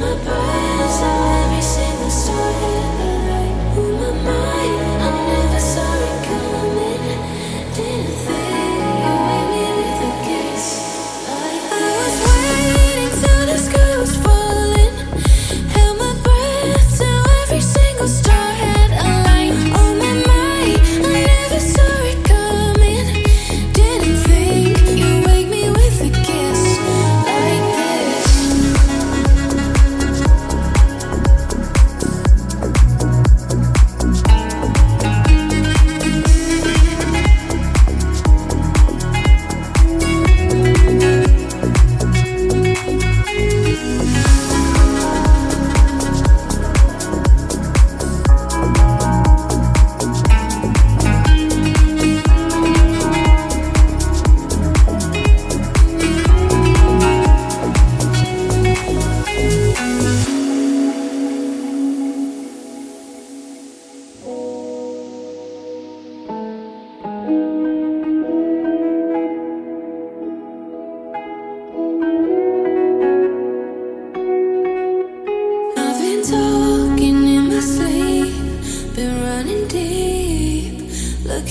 my body.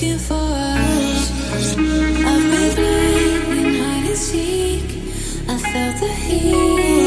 I felt the heat.